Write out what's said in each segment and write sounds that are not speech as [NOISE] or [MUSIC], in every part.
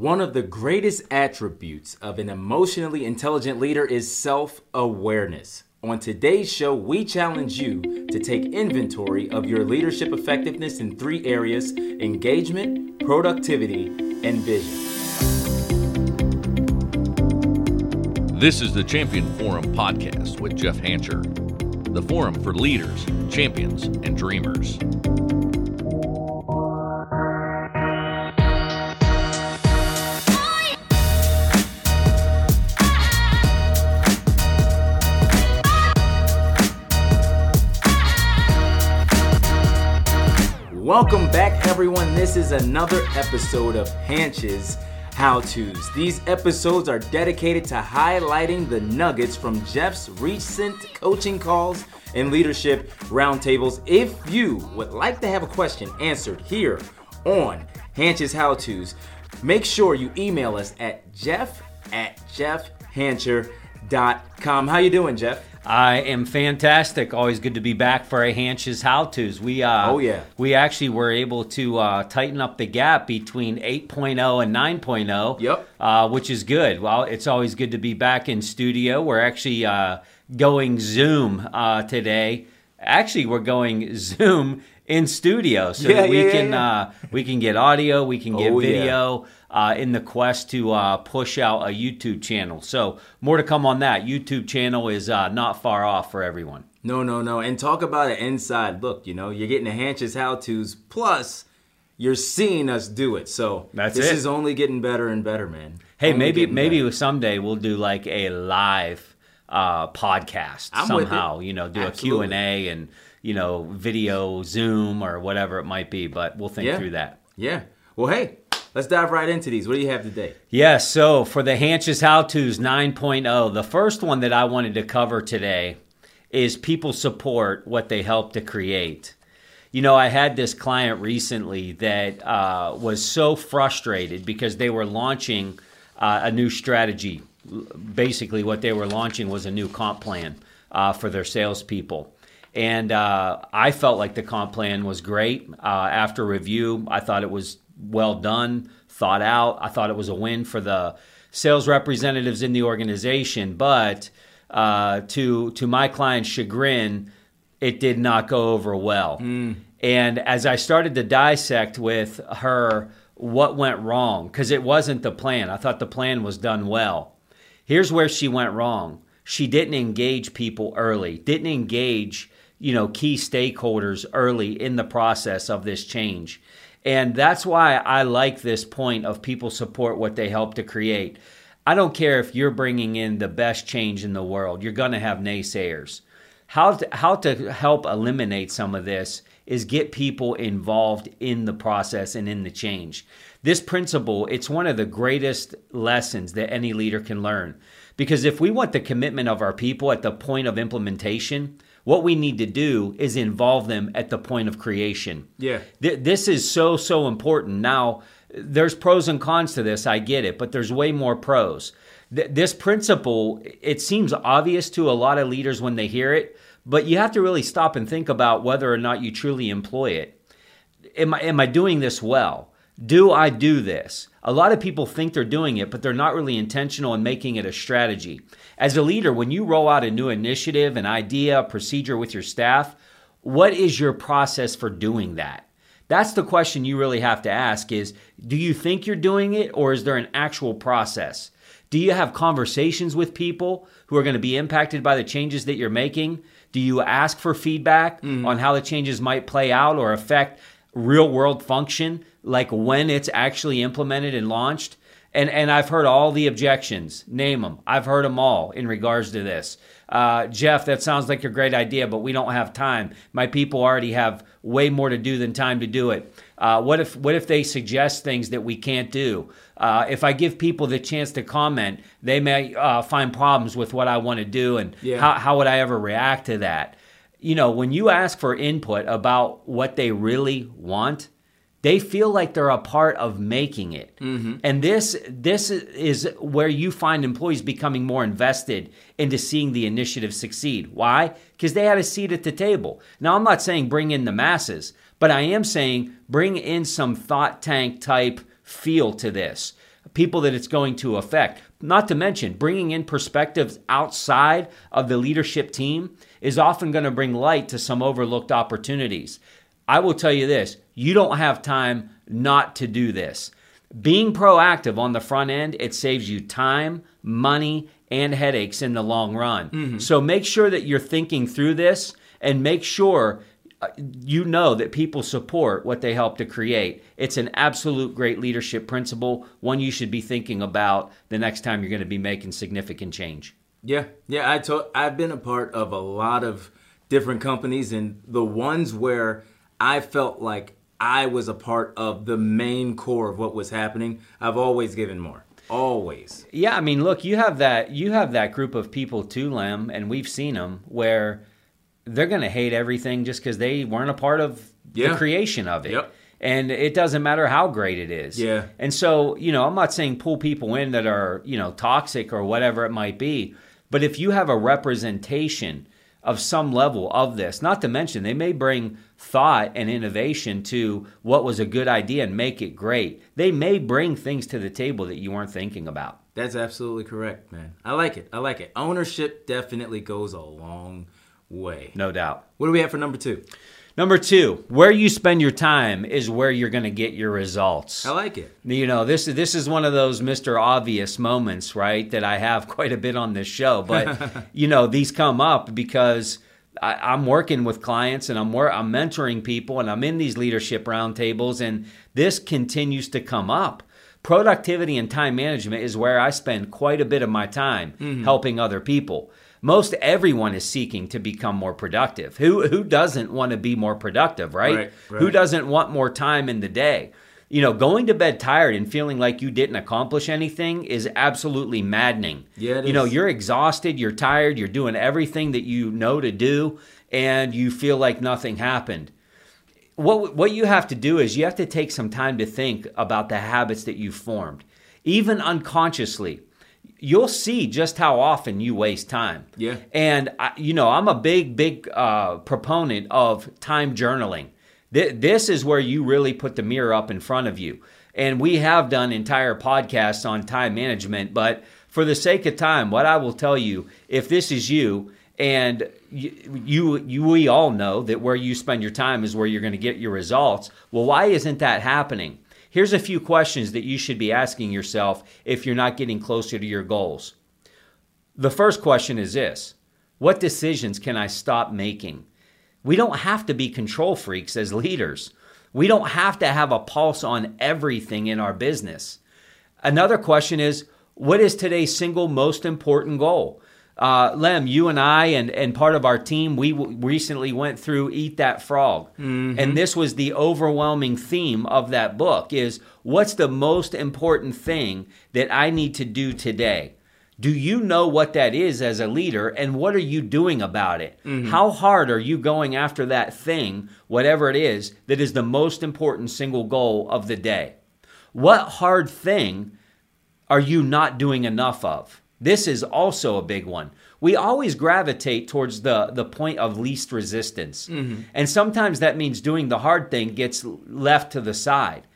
One of the greatest attributes of an emotionally intelligent leader is self awareness. On today's show, we challenge you to take inventory of your leadership effectiveness in three areas engagement, productivity, and vision. This is the Champion Forum podcast with Jeff Hancher, the forum for leaders, champions, and dreamers. Welcome back, everyone. This is another episode of Hanch's How To's. These episodes are dedicated to highlighting the nuggets from Jeff's recent coaching calls and leadership roundtables. If you would like to have a question answered here on Hanch's How To's, make sure you email us at jeff at jeffhancher.com. How you doing, Jeff? I am fantastic. Always good to be back for a Hanch's How To's. We uh, Oh, yeah. we actually were able to uh, tighten up the gap between 8.0 and 9.0. Yep. Uh, which is good. Well, it's always good to be back in studio. We're actually uh, going Zoom uh, today. Actually, we're going Zoom in studio so Yeah, that we yeah, can yeah. Uh, we can get audio, we can [LAUGHS] get Oh, yeah. video uh, in the quest to uh, push out a YouTube channel. So more to come on that. YouTube channel is uh, not far off for everyone. No, no, no. And talk about an inside look. You know, you're getting the Hanch's How To's, plus you're seeing us do it. So That's this it. is only getting better and better, man. Hey, Only maybe maybe better. someday we'll do like a live uh, podcast I'm somehow. You know, do a Absolutely. Q and A and you know video Zoom or whatever it might be. But we'll think Yeah. through that. Yeah. Well, hey, let's dive right into these. What do you have today? Yes, so for the Hanch's How To's 9.0, the first one that I wanted to cover today is people support what they help to create. You know, I had this client recently that uh, was so frustrated because they were launching uh, a new strategy. Basically, what they were launching was a new comp plan uh, for their salespeople. And uh, I felt like the comp plan was great. Uh, after review, I thought it was well done, thought out. I thought it was a win for the sales representatives in the organization. But uh, to to my client's chagrin, it did not go over well. And as I started to dissect with her what went wrong, because it wasn't the plan, I thought the plan was done well. Here's where she went wrong. She didn't engage people early, didn't engage, you know, key stakeholders early in the process of this change. And that's why I like this point of people support what they help to create. I don't care if you're bringing in the best change in the world, you're going to have naysayers. How to, how to help eliminate some of this is get people involved in the process and in the change. This principle, it's one of the greatest lessons that any leader can learn. Because if we want the commitment of our people at the point of implementation, what we need to do is involve them at the point of creation. Yeah. Th- this is so so important. Now, there's pros and cons to this. I get it, but there's way more pros. Th- this principle, it seems obvious to a lot of leaders when they hear it, but you have to really stop and think about whether or not you truly employ it. Am I am I doing this well? Do I do this? A lot of people think they're doing it, but they're not really intentional in making it a strategy. As a leader, when you roll out a new initiative, an idea, a procedure with your staff, what is your process for doing that? That's the question you really have to ask is do you think you're doing it or is there an actual process? Do you have conversations with people who are going to be impacted by the changes that you're making? Do you ask for feedback mm-hmm. on how the changes might play out or affect real world function, like when it's actually implemented and launched? And, and I've heard all the objections. Name them. I've heard them all in regards to this. Uh, Jeff, that sounds like a great idea, but we don't have time. My people already have way more to do than time to do it. Uh, what if what if they suggest things that we can't do? Uh, if I give people the chance to comment, they may uh, find problems with what I want to do, and Yeah. how, how would I ever react to that? You know, when you ask for input about what they really want, they feel like they're a part of making it. Mm-hmm. And this this is where you find employees becoming more invested into seeing the initiative succeed. Why? Because they had a seat at the table. Now I'm not saying bring in the masses, but I am saying bring in some thought tank type feel to this. People that it's going to affect. Not to mention, bringing in perspectives outside of the leadership team is often going to bring light to some overlooked opportunities. I will tell you this you don't have time not to do this. Being proactive on the front end, it saves you time, money, and headaches in the long run. Mm-hmm. So make sure that you're thinking through this and make sure you know that people support what they help to create. It's an absolute great leadership principle, one you should be thinking about the next time you're going to be making significant change. Yeah, yeah. I told, I've been a part of a lot of different companies, and the ones where I felt like I was a part of the main core of what was happening, I've always given more. Always. Yeah, I mean, look, you have that you have that group of people too, Lem, and we've seen them where they're going to hate everything just because they weren't a part of yeah. the creation of it. Yep. And it doesn't matter how great it is. Yeah. And so, you know, I'm not saying pull people in that are, you know, toxic or whatever it might be, but if you have a representation of some level of this, not to mention they may bring thought and innovation to what was a good idea and make it great. They may bring things to the table that you weren't thinking about. That's absolutely correct, man. I like it. I like it. Ownership definitely goes a long way. No doubt. What do we have for number two? Number two, where you spend your time is where you're going to get your results. I like it. You know, this this is one of those Mr. Obvious moments, right? That I have [LAUGHS] quite a bit on this show, but [LAUGHS] you know, these come up because I, am working with clients and I'm wor- I'm mentoring people and I'm in these leadership roundtables, and this continues to come up. Productivity and time management is where I spend quite a bit of my time mm-hmm. helping other people most everyone is seeking to become more productive. Who who doesn't want to be more productive, right? Right, right? Who doesn't want more time in the day? You know, going to bed tired and feeling like you didn't accomplish anything is absolutely maddening. Yeah, you know, you're exhausted, you're tired, you're doing everything that you know to do, and you feel like nothing happened. What what you have to do is you have to take some time to think about the habits that you've formed, even unconsciously you'll see just how often you waste time. Yeah. And I, you know, I'm a big, big uh, proponent of time journaling. Th- this is where you really put the mirror up in front of you. And we have done entire podcasts on time management, but for the sake of time, what I will tell you, if this is you, and you, you, you we all know that where you spend your time is where you're going to get your results. Well, why isn't that happening? Here's a few questions that you should be asking yourself if you're not getting closer to your goals. The first question is this What decisions can I stop making? We don't have to be control freaks as leaders. We don't have to have a pulse on everything in our business. Another question is What is today's single most important goal? Uh, Lem, you and I and, and part of our team, we w- recently went through Eat That Frog. Mm-hmm. And this was the overwhelming theme of that book is what's the most important thing that I need to do today? Do you know what that is as a leader and what are you doing about it? Mm-hmm. How hard are you going after that thing, whatever it is, that is the most important single goal of the day? What hard thing are you not doing enough of? This is also a big one. We always gravitate towards the, the point of least resistance. Mm-hmm. And sometimes that means doing the hard thing gets left to the side.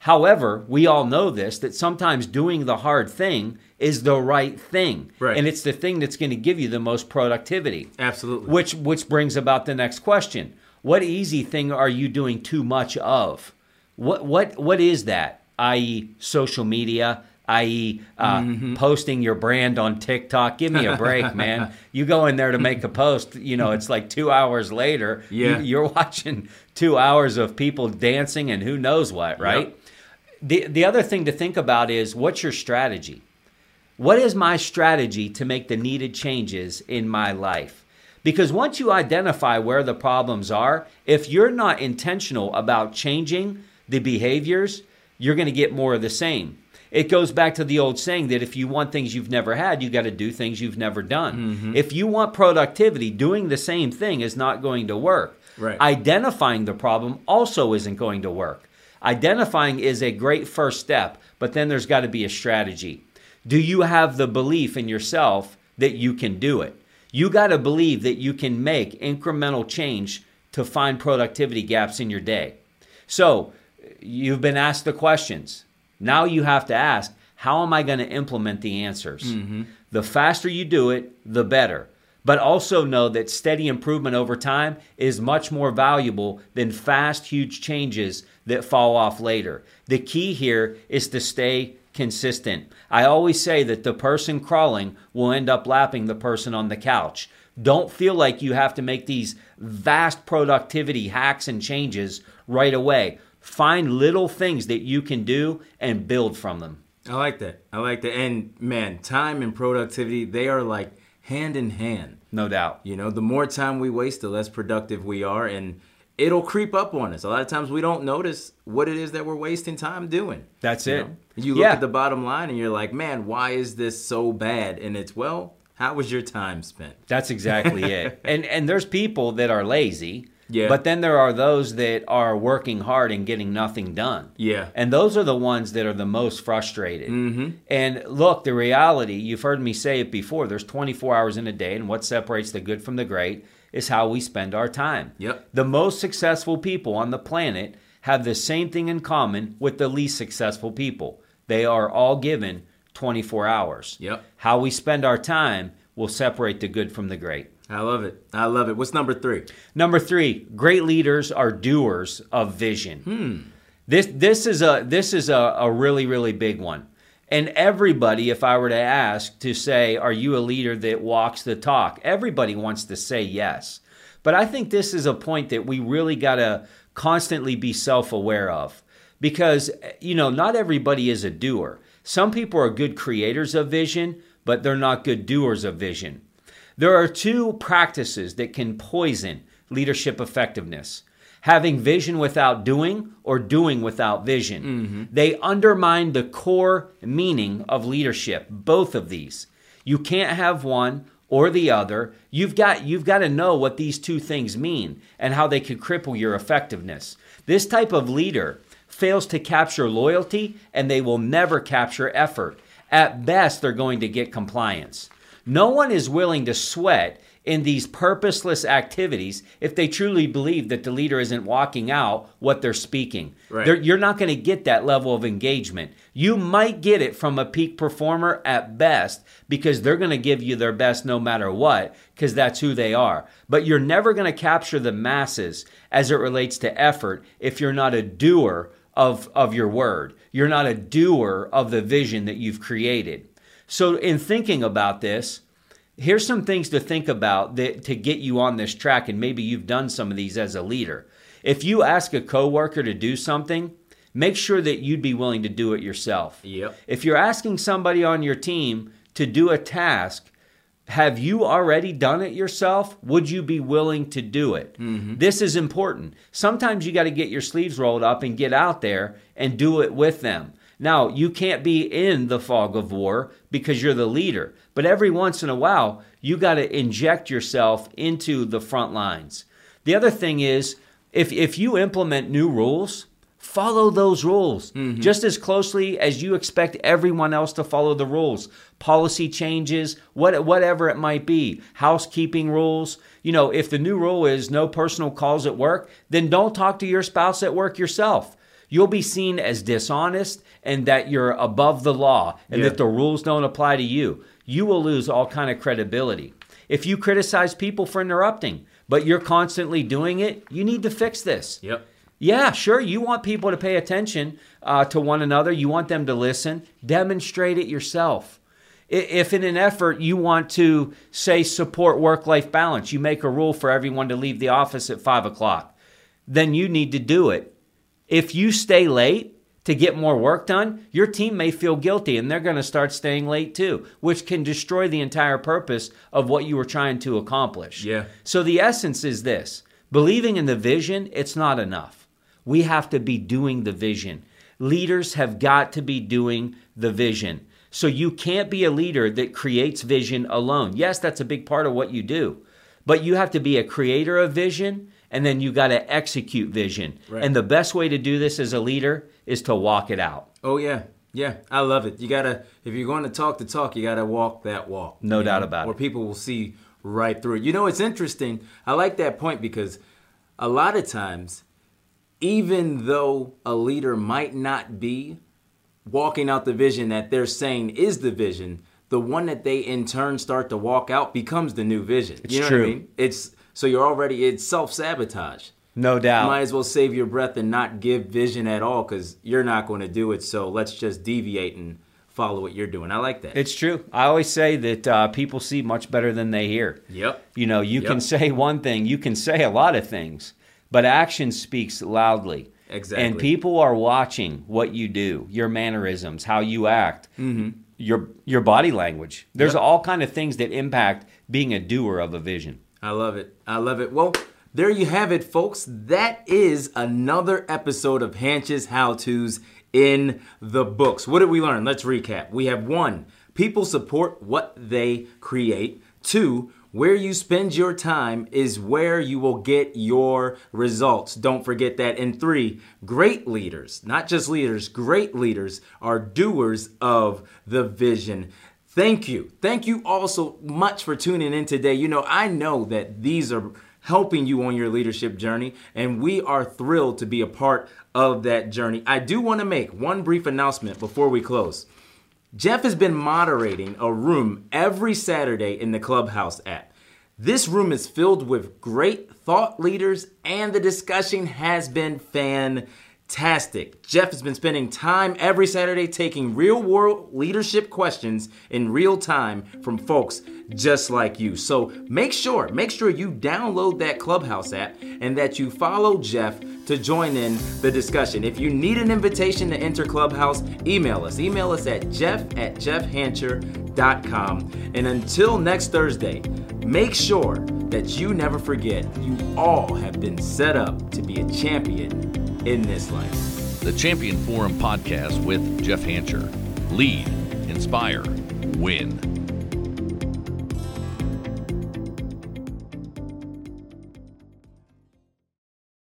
However, we all know this that sometimes doing the hard thing is the right thing. Right. And it's the thing that's going to give you the most productivity. Absolutely. Which which brings about the next question. What easy thing are you doing too much of? What what what is that? i.e., social media, i.e., uh, mm-hmm. posting your brand on TikTok. Give me a break, [LAUGHS] man. You go in there to make a post, you know, it's like two hours later. Yeah. You, are watching two hours of people dancing and who knows what, right? Yep. The, the other thing to think about is what's your strategy? What is my strategy to make the needed changes in my life? Because once you identify where the problems are, if you're not intentional about changing the behaviors, you're going to get more of the same it goes back to the old saying that if you want things you've never had, you got to do things you've never done. Mm-hmm. If you want productivity, doing the same thing is not going to work. Right. Identifying the problem also isn't going to work. Identifying is a great first step, but then there's got to be a strategy. Do you have the belief in yourself that you can do it? You got to believe that you can make incremental change to find productivity gaps in your day. So, you've been asked the questions now you have to ask, how am I going to implement the answers? Mm-hmm. The faster you do it, the better. But also know that steady improvement over time is much more valuable than fast, huge changes that fall off later. The key here is to stay consistent. I always say that the person crawling will end up lapping the person on the couch. Don't feel like you have to make these vast productivity hacks and changes right away. Find little things that you can do and build from them. I like that. I like that. And man, time and productivity, they are like hand in hand. No doubt. You know, the more time we waste, the less productive we are. And it'll creep up on us. A lot of times we don't notice what it is that we're wasting time doing. That's You it. know? You look Yeah. at the bottom line and you're like, man, why is this so bad? And it's, well, how was your time spent? That's exactly [LAUGHS] it. And and there's people that are lazy. Yeah. But then there are those that are working hard and getting nothing done. Yeah. And those are the ones that are the most frustrated. Mm-hmm. And look, the reality, you've heard me say it before, there's 24 hours in a day, and what separates the good from the great is how we spend our time. Yep. The most successful people on the planet have the same thing in common with the least successful people. They are all given 24 hours. Yep. How we spend our time will separate the good from the great. I love it. I love it. What's number three? Number three, great leaders are doers of vision. Hmm. This this is a this is a, a really really big one. And everybody, if I were to ask to say, are you a leader that walks the talk? Everybody wants to say yes. But I think this is a point that we really got to constantly be self aware of because, you know, not everybody is a doer. Some people are good creators of vision, but they're not good doers of vision. There are two practices that can poison leadership effectiveness having vision without doing or doing without vision. Mm-hmm. They undermine the core meaning of leadership, both of these. You can't have one or the other. You've got you've got to know what these two things mean and how they could cripple your effectiveness. This type of leader fails to capture loyalty and they will never capture effort. At best, they're going to get compliance. No one is willing to sweat in these purposeless activities if they truly believe that the leader isn't walking out what they're speaking. Right. They're- you're not going to get that level of engagement. You might get it from a peak performer at best because they're going to give you their best no matter what because that's who they are. But you're never going to capture the masses as it relates to effort if you're not a doer of, of your word. You're not a doer of the vision that you've created. So, in thinking about this, here's some things to think about that to get you on this track and maybe you've done some of these as a leader. If you ask a coworker to do something make sure that you'd be willing to do it yourself. Yep. if you're asking somebody on your team to do a task have you already done it yourself? Would you be willing to do it? Mm-hmm. This is important. Sometimes you got to get your sleeves rolled up and get out there and do it with them now, you can't be in the fog of war because you're the leader, but every once in a while, you got to inject yourself into the front lines. The other thing is, if, if you implement new rules, follow those rules mm-hmm. just as closely as you expect everyone else to follow the rules. Policy changes, what, whatever it might be, housekeeping rules. You know, if the new rule is no personal calls at work, then don't talk to your spouse at work yourself you'll be seen as dishonest and that you're above the law and Yeah. that the rules don't apply to you you will lose all kind of credibility if you criticize people for interrupting but you're constantly doing it you need to fix this Yep. yeah, sure. You want people to pay attention uh, to one another. You want them to listen. Demonstrate it yourself. If in an effort you want to say support work life balance, you make a rule for everyone to leave the office at five o'clock, then you need to do it. If you stay late to get more work done, your team may feel guilty and they're going to start staying late too, which can destroy the entire purpose of what you were trying to accomplish. Yeah. So the essence is this believing in the vision, it's not enough. We have to be doing the vision. Leaders have got to be doing the vision. So you can't be a leader that creates vision alone. Yes, that's a big part of what you do, but you have to be a creator of vision and then you got to execute vision. Right. And the best way to do this as a leader is to walk it out. Oh yeah, yeah. I love it. You gotta if you're going to talk the talk, you gotta walk that walk. No doubt about Or it. Where people will see right through it. You know, it's interesting. I like that point because a lot of times, even though a leader might not be walking out the vision that they're saying is the vision, the one that they in turn start to walk out becomes the new vision. It's you know true. what I mean? It's so you're already it's self sabotage. No doubt. Might as well save your breath and not give vision at all because you're not going to do it. So let's just deviate and follow what you're doing. I like that. It's true. I always say that uh, people see much better than they hear. yep. You know, you can say one thing, you can say a lot of things, but action speaks loudly. Exactly. And people are watching what you do, your mannerisms, how you act, your your body language. There's Mm-hmm. Yep. all kind of things that impact being a doer of a vision. I love it. I love it. Well, there you have it, folks. That is another episode of Hanch's How To's in the books. What did we learn? Let's recap. We have one, people support what they create. Two, where you spend your time is where you will get your results. Don't forget that. And three, great leaders, not just leaders, great leaders are doers of the vision. Thank you. Thank you all so much for tuning in today. You know, I know that these are helping you on your leadership journey, and we are thrilled to be a part of that journey. I do want to make one brief announcement before we close. Jeff has been moderating a room every Saturday in the Clubhouse app. This room is filled with great thought leaders, and the discussion has been fantastic. Jeff has been spending time every Saturday taking real world leadership questions in real time from folks just like you. So make sure, make sure you download that Clubhouse app and that you follow Jeff to join in the discussion. If you need an invitation to enter Clubhouse, email us. Email us at jeff at jeffhancher.com. And until next Thursday, make sure that you never forget you all have been set up to be a champion in this life. The Champion Forum podcast with Jeff Hancher. Lead, inspire, win.